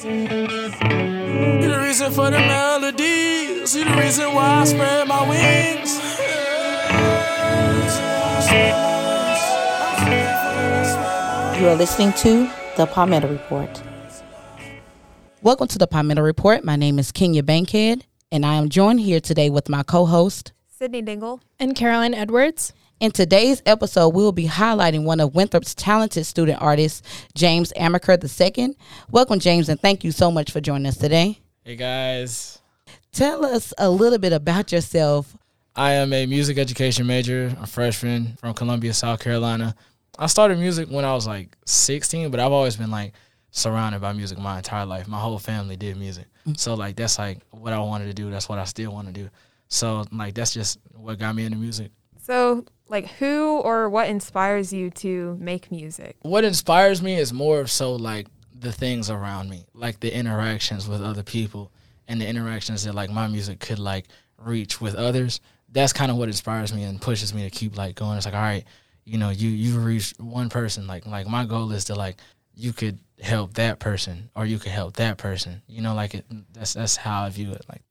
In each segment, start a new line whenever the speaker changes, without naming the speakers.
You the reason for the melodies. You the reason why I spread my wings.
You are listening to the Palmetto Report. Welcome to the Palmetto Report. My name is Kenya Bankhead, and I am joined here today with my co host.
Sydney Dingle.
And Caroline Edwards.
In today's episode, we'll be highlighting one of Winthrop's talented student artists, James Amaker II. Welcome, James, and thank you so much for joining us today.
Hey guys,
Tell us a little bit about yourself.
I am a music education major, a freshman from Columbia, South Carolina. I started music when I was like 16, but I've always been like surrounded by music my entire life. My whole family did music. Mm. So like that's like what I wanted to do. That's what I still want to do. So like that's just what got me into music.
So, like, who or what inspires you to make music?
What inspires me is more of so like the things around me, like the interactions with other people and the interactions that like my music could like reach with others. That's kind of what inspires me and pushes me to keep like going. It's like, all right, you know, you you reached one person. Like like my goal is to like you could help that person or you could help that person. You know, like it, that's that's how I view it. Like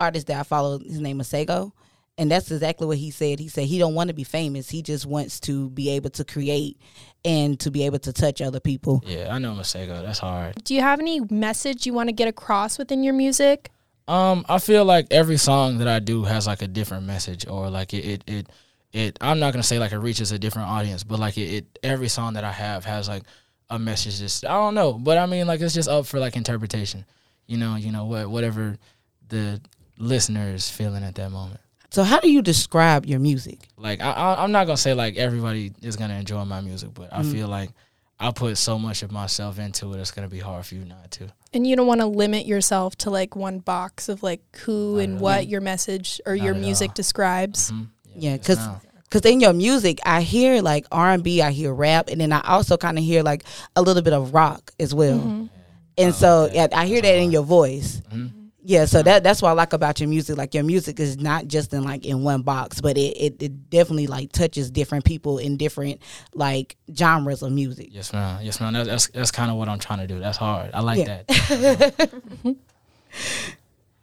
Artist that I follow, his name is Sego. And that's exactly what he said. He said he don't want to be famous. He just wants to be able to create and to be able to touch other people.
yeah, I know Masego. That's hard.
Do you have any message you want to get across within your music?
Um, I feel like every song that I do has like a different message, or like it, it, it, it. I'm not gonna say like it reaches a different audience, but like it, it every song that I have has like a message. Just I don't know, but I mean like it's just up for like interpretation. You know, you know what, whatever the listener is feeling at that moment.
So how do you describe your music?
Like I, I I'm not gonna say like everybody is gonna enjoy my music, but I feel like I put so much of myself into it. It's gonna be hard for you not to.
And you don't want to limit yourself to like one box of like who
Not
and
at
what your message or
Not
your music
all.
describes.
Mhm.
Yeah, because
ma'am.
because in your music, I hear like R and B, I hear rap, and then I also kind of hear like a little bit of rock as well.
Mm-hmm.
And so yeah, I hear that in your voice.
Mhm.
Yeah, so that that's what I like about your music. Like your music is not just in like in one box, but it, it, it definitely like touches different people in different like genres of music.
Yes, ma'am. Yes, ma'am. That's that's, that's kind of what I'm trying to do. That's hard. I like
Yeah.
that.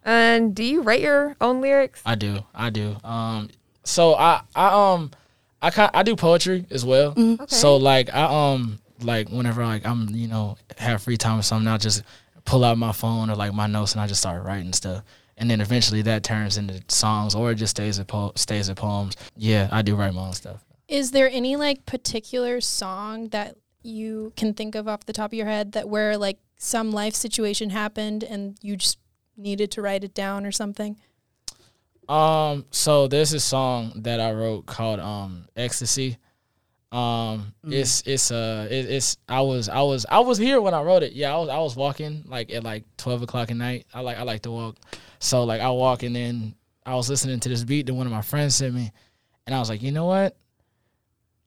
And do you write your own lyrics?
I do. I do. Um, so I I um I kind I do poetry as well.
Okay.
So like I um like whenever like I'm you know have free time or something, I'll just pull out my phone or like my notes and I just start writing stuff. And then eventually that turns into songs or it just stays at po- stays at poems. Yeah, I do write my own stuff.
Is there any like particular song that you can think of off the top of your head that where like some life situation happened and you just needed to write it down or something?
Um, so there's a song that I wrote called um Ecstasy. Um, it's it's uh it, it's I was I was I was here when I wrote it. Yeah, I was I was walking like at like twelve o'clock at night. I like I like to walk, so like I walk and then I was listening to this beat that one of my friends sent me, and I was like, you know what?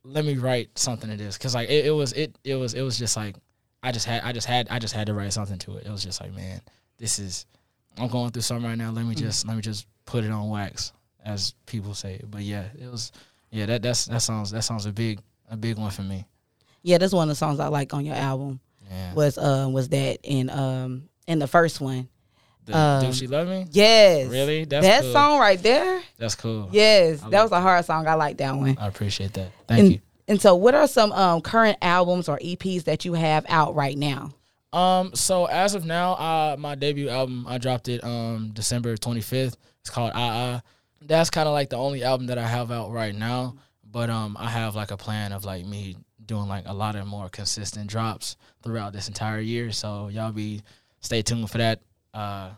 Let me write something to this because like it, it was it it was it was just like I just had I just had I just had to write something to it. It was just like man, this is I'm going through something right now. Let me just let me just put it on wax, as people say. But yeah, it was yeah that that's that sounds that sounds a big a big one for me.
Yeah, that's one of the songs I like on your album.
Yeah,
Was uh was that in um in the first one?
the,
um,
do she love me?
Yes,
Really? That's
that
cool.
song right there.
That's cool.
Yes,
I
that was a hard song. I like that one.
I appreciate that. Thank
and,
you.
And so, what are some um, current albums or EPs that you have out right now?
Um, so as of now, uh, my debut album I dropped it um December twenty fifth. It's called Ah Ah. That's kind of like the only album that I have out right now. But um, I have like a plan of like me doing like a lot of more consistent drops throughout this entire year. So y'all be stay tuned for that. Uh,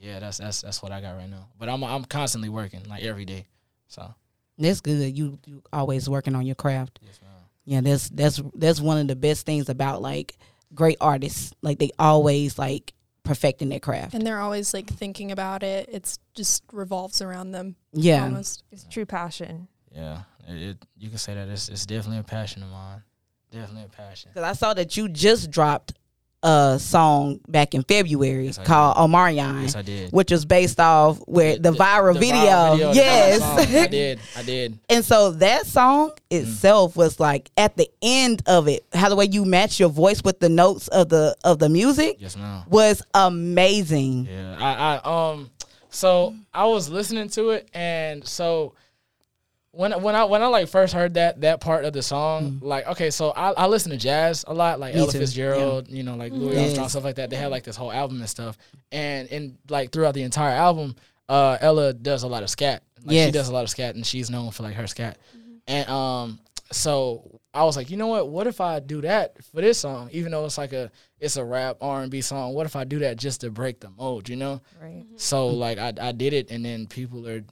yeah, that's that's that's what I got right now. But I'm I'm constantly working like every day. So
That's good. You you always working on your craft.
yes, ma'am.
Yeah, that's that's that's one of the best things about like great artists. Like they always like perfecting their craft.
And they're always like thinking about it. It's just revolves around them
Yeah.
almost.
It's true passion.
Yeah, it, it you can say that it's it's definitely a passion of mine. Definitely a passion.
Cause I saw that you just dropped a song back in February
Yes,
called Omarion,
Yes, I did.
which was based off where the, viral
the
video.
the viral
yes.
song. I did. I did.
And so that song
Mm.
itself was like at the end of it, how the way you match your voice with the notes of the of the music
Yes, ma'am.
was amazing.
Yeah, I, I um, so I was listening to it, and so when when I when I like first heard that that part of the song, like okay, so I, I listen to jazz a lot, like
Me
Ella
too,
Fitzgerald, you know, like Louis
Yes.
Armstrong, stuff like that. They had like this whole album and stuff, and and like throughout the entire album, uh, Ella does a lot of scat. Like
Yes.
she does a lot of scat, and she's known for like her scat, and um, so I was like, you know what? What if I do that for this song, even though it's like a it's a rap R and B song? What if I do that just to break the mold, you know?
Right.
So like I I did it, and then people are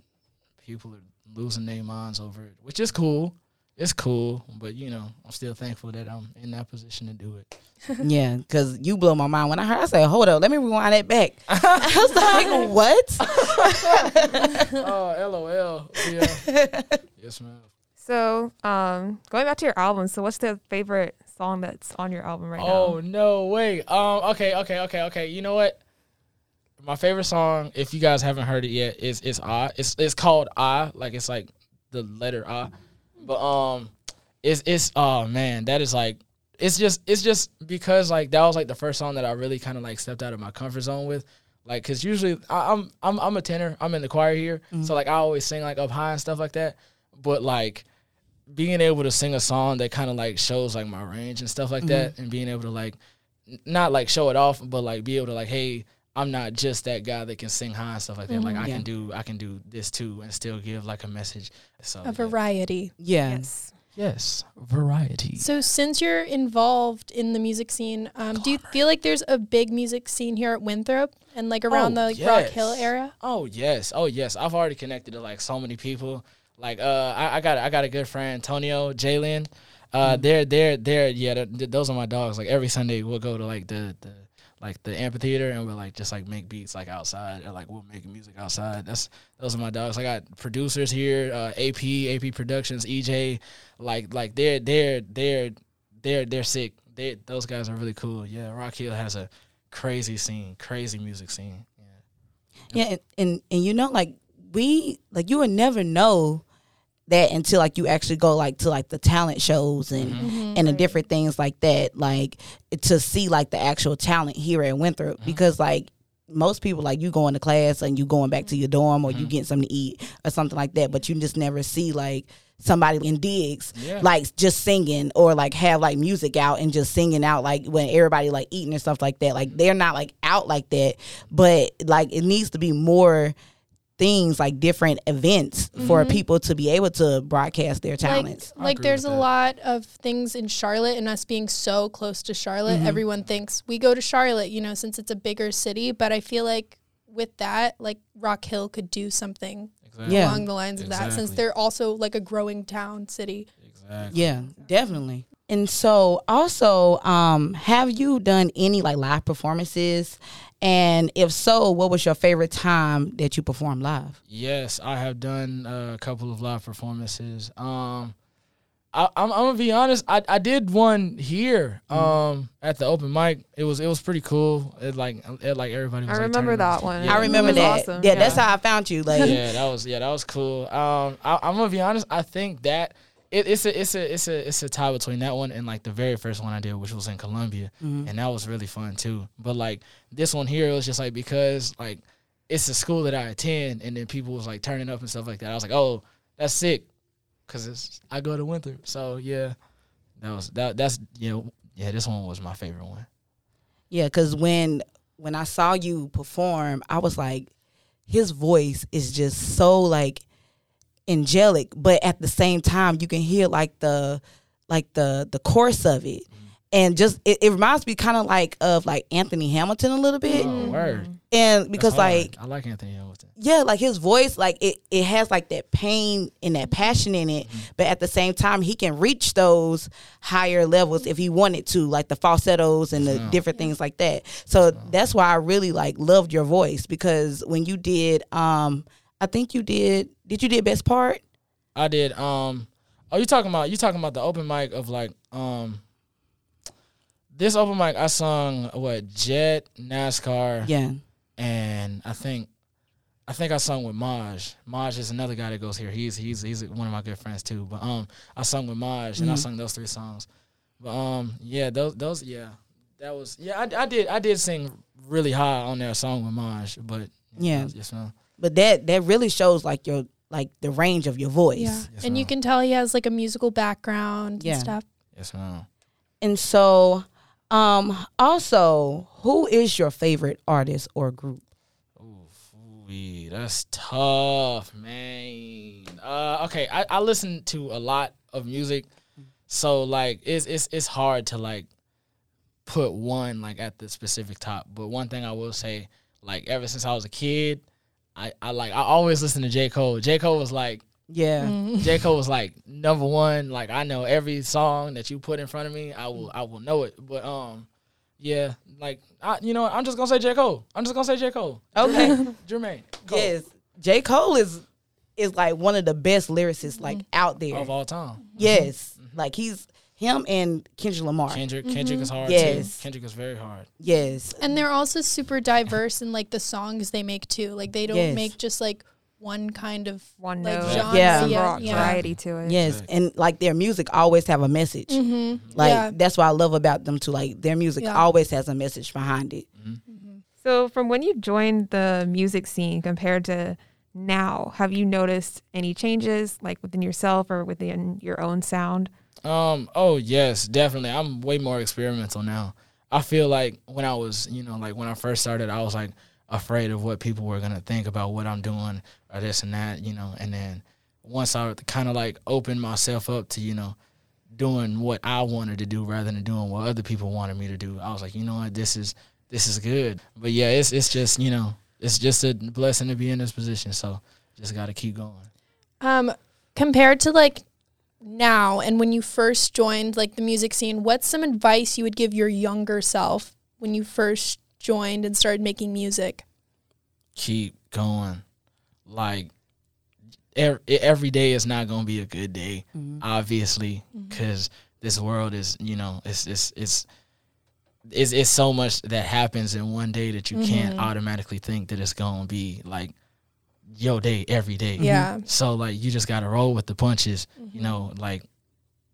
people are losing their minds over it, which is cool. It's cool, but you know I'm still thankful that I'm in that position to do it.
Yeah, because you blow my mind. When I heard, I said, "Hold up, let me rewind that back." I was like, "What?"
oh, lol. Yeah. yes, ma'am.
So, um, going back to your album, so what's the favorite song that's on your album right
Oh
now?
Oh no, wait. Um. Okay. Okay. Okay. Okay. You know what? My favorite song, if you guys haven't heard it yet, is is I. It's it's called I. Like it's like the letter I. But um, it's it's oh man, that is like it's just it's just because like that was like the first song that I really kind of like stepped out of my comfort zone with. Like, cause usually I, I'm I'm I'm a tenor. I'm in the choir here, mm-hmm. so like I always sing like up high and stuff like that. But like being able to sing a song that kind of like shows like my range and stuff like mm-hmm. that, and being able to like not like show it off, but like be able to like, hey, I'm not just that guy that can sing high and stuff like that. Like I
Yeah.
can do I can do this too and still give like a message. So
A variety.
Yeah,
Yes.
yes, variety.
So, since you're involved in the music scene, um, do you feel like there's a big music scene here at Winthrop and like around
Oh,
the like, Rock. Hill area?
Oh yes, oh yes. I've already connected to like so many people. Like uh, I, I got I got a good friend Antonio Jalen. Uh, they're they're they're yeah. they're- th- those are my dogs. Like every Sunday we'll go to like the the like the amphitheater and we'll like just like make beats like outside or like we'll make music outside. That's those are my dogs. I got producers here. Uh, AP AP Productions EJ. Like like they're they're they're they're they're sick. They those guys are really cool. Yeah, Rock Hill has a crazy scene, crazy music scene. Yeah.
yeah, and, and and you know, like we, like you would never know that until like you actually go like to like the talent shows and
Mm-hmm.
and the different things like that, like to see like the actual talent here at Winthrop
Mm-hmm.
because like most people like you going to class and you going back to your dorm or you
Mm-hmm.
getting something to eat or something like that, but you just never see like somebody in digs
Yeah.
like just singing or like have like music out and just singing out like when everybody like eating and stuff like that. Like they're not like out like that, but like it needs to be more things like different events for people to be able to broadcast their talents.
Like, like there's a
that.
lot of things in Charlotte, and us being so close to Charlotte,
Mm-hmm.
everyone thinks we go to Charlotte, you know, since it's a bigger city. But I feel like with that, like Rock Hill could do something
Exactly.
Yeah.
along the lines of that, since they're also like a growing town city.
Exactly.
Yeah, definitely. And so also, um, have you done any like live performances? And if so, what was your favorite time that you performed live?
Yes, I have done uh, a couple of live performances. Um, I, I'm, I'm gonna be honest. I, I did one here um, at the open mic. It was it was pretty cool. It like it, like everybody. Was
I
like,
remember
turning-
that one.
Yeah.
I remember that.
awesome.
Yeah, that's how I found you. Like,
yeah, that was yeah, that was cool. Um, I, I'm gonna be honest. I think that it, it's a it's a it's a it's a tie between that one and like the very first one I did, which was in Columbia, mm-hmm. and that was really fun too. But like this one here, it was just like because like it's a school that I attend, and then people was like turning up and stuff like that. I was like, oh, that's sick, cause it's I go to Winthrop, so yeah, that was that that's you know yeah, this one was my favorite one.
Yeah, because when when I saw you perform, I was like, his voice is just so like angelic, but at the same time, you can hear like the like the the course of it, and just it, it reminds me kind of like of like Anthony Hamilton a little bit,
Oh, word.
and because like
I like Anthony Hamilton.
yeah, like his voice, like it, it has like that pain and that passion in it, but at the same time, he can reach those higher levels if he wanted to, like the falsettos and the different things like that. So that's why I really like loved your voice because when you did, um, I think you did, did you did best part?
I did. Um, oh, you talking about you talking about the open mic of like um, this open mic, I sung what Jet, NASCAR,
Yeah.
and I think, I think I sung with Maj. Maj is another guy that goes here. He's he's he's one of my good friends too. But um, I sung with Maj, and I
Mhm.
sung those three songs. But um, yeah, those those yeah, that was yeah. I, I did I did sing really high on that song with Maj, but
Yeah.
yes ma'am.
But that that really shows like your like the range of your voice.
Yeah.
Yes,
and you can tell he has like a musical background
Yeah.
and stuff.
Yes ma'am.
And so, um, also, who is your favorite artist or group?
Ooh, that's tough, man. Uh, okay, I, I listen to a lot of music, so like it's it's it's hard to like put one like at the specific top. But one thing I will say, like ever since I was a kid, I I like I always listen to J Cole. J Cole was like
Yeah. Mm-hmm.
J Cole was like number one. Like I know every song that you put in front of me, I will I will know it. But um, yeah, like I you know I'm just gonna say J Cole. I'm just gonna say J Cole.
Okay.
Jermaine. Cole.
yes. J. Cole is is like one of the best lyricists like mm-hmm. out there.
of all time.
Yes. Mm-hmm. Like he's him and Kendrick Lamar.
Kendrick, mm-hmm. Kendrick is hard
Yes.
too. Kendrick is very hard.
yes.
And they're also super diverse in like the songs they make too. Like they don't
Yes.
make just like one kind of
One
like
note.
genre.
Yeah.
Yeah, yeah.
variety to it.
Yes. And like their music always have a message.
Mm-hmm.
Like
yeah.
that's what I love about them too. Like their music
Yeah.
always has a message behind it. Mm-hmm. Mm-hmm.
So, from when you joined the music scene compared to now, have you noticed any changes, like within yourself or within your own sound?
Um. Oh yes, definitely. I'm way more experimental now. I feel like when I was, you know, like when I first started, I was like afraid of what people were gonna think about what I'm doing or this and that, you know. And then once I kind of like opened myself up to, you know, doing what I wanted to do rather than doing what other people wanted me to do, I was like, you know what, this is this is good. But yeah, it's it's just you know, it's just a blessing to be in this position. So just got to keep going.
Um, compared to like now and when you first joined like the music scene, what's some advice you would give your younger self when you first joined and started making music?
keep going. Like every, every day is not gonna be a good day, mm-hmm. obviously, mm-hmm. because this world is, you know, it's it's it's. It's, it's so much that happens in one day that you can't mm-hmm. automatically think that it's gonna be like your day every day.
Yeah.
So like you just gotta roll with the punches, you mm-hmm. know, like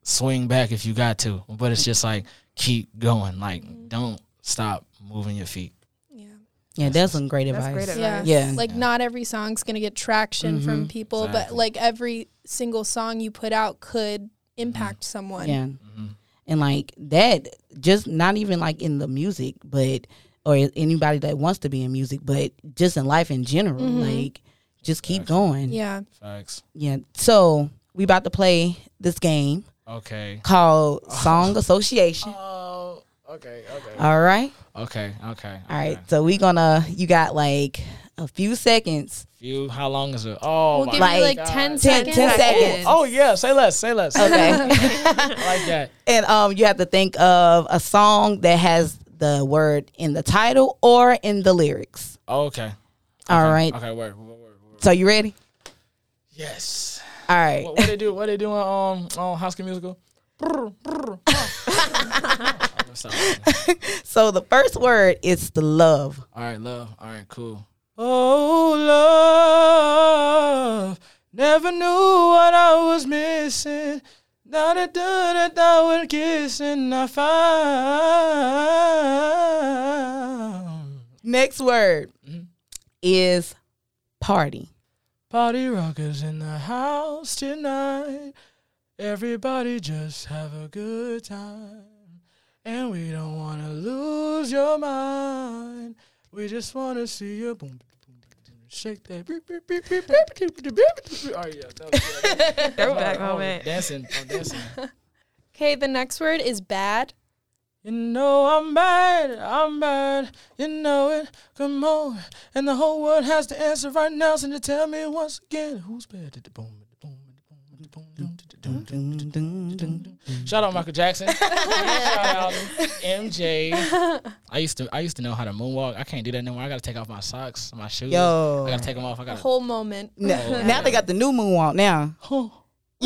swing back if you got to. But it's just like keep going. Like mm-hmm. don't stop moving your feet.
Yeah.
Yeah, that's some great
That's
advice.
great
Yeah.
advice.
Yeah.
Like not every song's gonna get traction from mm-hmm. people, but like every single song you put out could impact someone.
Yeah.
Mm-hmm.
And like that, just not even like in the music, but or anybody that wants to be in music, but just in life in general. Like just keep going.
Yeah.
Facts.
Yeah. So we about to play this game
Okay.
called Song Association.
Oh, okay, okay.
All right.
Okay, okay.
All right. So we gonna you got like a few seconds.
Few, how long is it? Oh,
We'll
my
give
Like-
you like
God.
10
10
seconds.
10 seconds.
Oh, yeah. Say less. Say less.
Okay.
I like that.
and um you have to think of a song that has the word in the title or in the lyrics.
Oh, okay.
All
okay.
right.
Okay, word, word, word, word.
So you ready?
Yes.
All right.
What, what they do? What they doing on on High School Musical? Brr, brr, huh. Stop.
So the first word is the love.
All right, love. All right, cool. Oh, love. Never knew what I was missing. Now that done that we're kissing, I found.
Next word
Mm-hmm.
is party.
Party rockers in the house tonight. Everybody just have a good time. And we don't want to lose your mind. We just want to see you boom, boom, boom, shake that. Oh, yeah. That was good.
Throwback
Oh,
moment.
Dancing. I'm dancing.
Okay, the next word is bad.
You know I'm bad, I'm bad, you know it. Come on, and the whole world has to answer right now. So you tell me once again, who's bad Shout out Michael Jackson. Shout out MJ. I used to I used to know how to moonwalk. I can't do that anymore. I gotta take off my socks, my shoes.
Yo.
I gotta take them off. I
got
a
whole moment.
No. Oh, now they got the new moonwalk now.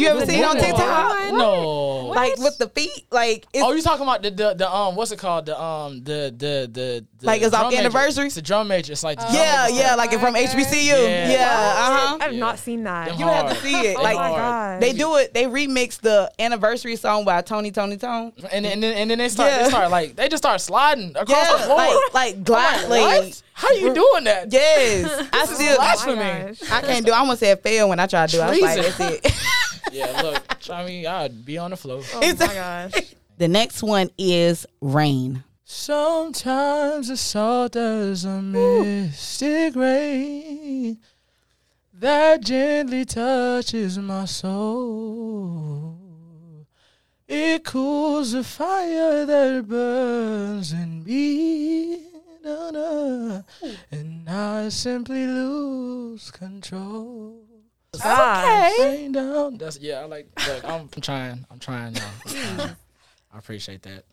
Huh.
You ever seen it on
What?
TikTok?
No.
Like with the feet, like it's
Oh, you talking about the, the the um what's it called the um the the the, the
Like it's off
drum major.
anniversary?
It's the drum major. It's like the drum
yeah, yeah, like it from HBCU.
Yeah.
Yeah, uh huh.
I have not seen that.
Them
You have to see it.
Oh
Like
my
hard.
god.
they do it. They remix the anniversary song by Tony Tony Tone.
And then, and then and then they start
Yeah.
they start like they just start sliding across the floor.
like like glide,
Like,
like
what? How you doing that?
yes. I still
Oh
blasphemy.
my gosh.
I can't do. I almost said fail when I tried to do. it. I was like, that's it.
Yeah, look, I mean, I'd be on the floor.
Oh
It's-
my gosh.
the next one is rain.
Sometimes the salt as a mystic rain that gently touches my soul. It cools the fire that burns in me. And I simply lose control.
Gosh.
Rain down. That's yeah. I like. Look, I'm trying. I'm trying now. I'm trying. I appreciate that.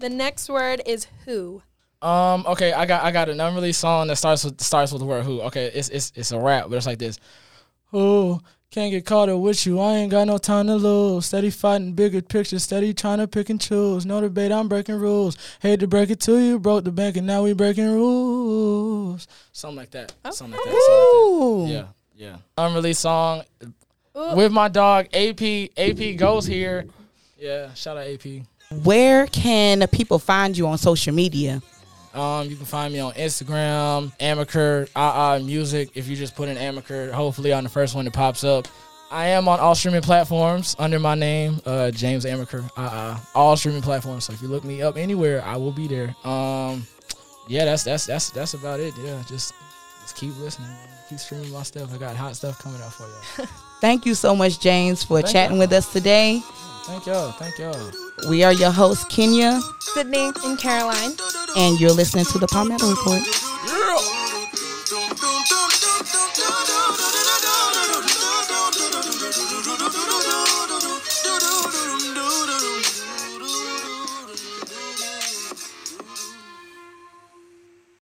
The next word is who.
Um. Okay. I got. I got an unreleased song that starts with starts with the word who. Okay. It's it's it's a rap, but it's like this. Who can't get caught up with you? I ain't got no time to lose. Steady fighting bigger picture. Steady trying to pick and choose. No debate. I'm breaking rules. Hate to break it to you. Broke the bank and now we breaking rules. Something like that. Something like that. Something like that.
Ooh.
Yeah. Yeah. Unreleased song with my dog AP. AP goes here. Yeah. Shout out AP.
Where can people find you on social media?
Um, you can find me on Instagram, Amaker, uh, Music. If you just put in Amaker, hopefully on the first one that pops up. I am on all streaming platforms under my name, uh, James Amaker. Uh, all streaming platforms. So if you look me up anywhere, I will be there. Um, yeah, that's that's that's that's about it. Yeah, just just keep listening, man. keep streaming my stuff. I got hot stuff coming out for you.
Thank you so much, James, for
Thank
chatting
y'all.
with us today.
Thank y'all. Thank y'all.
We are your hosts, Kenya,
Sydney.
And Caroline.
And you're listening to the Palmetto Report.
Yeah.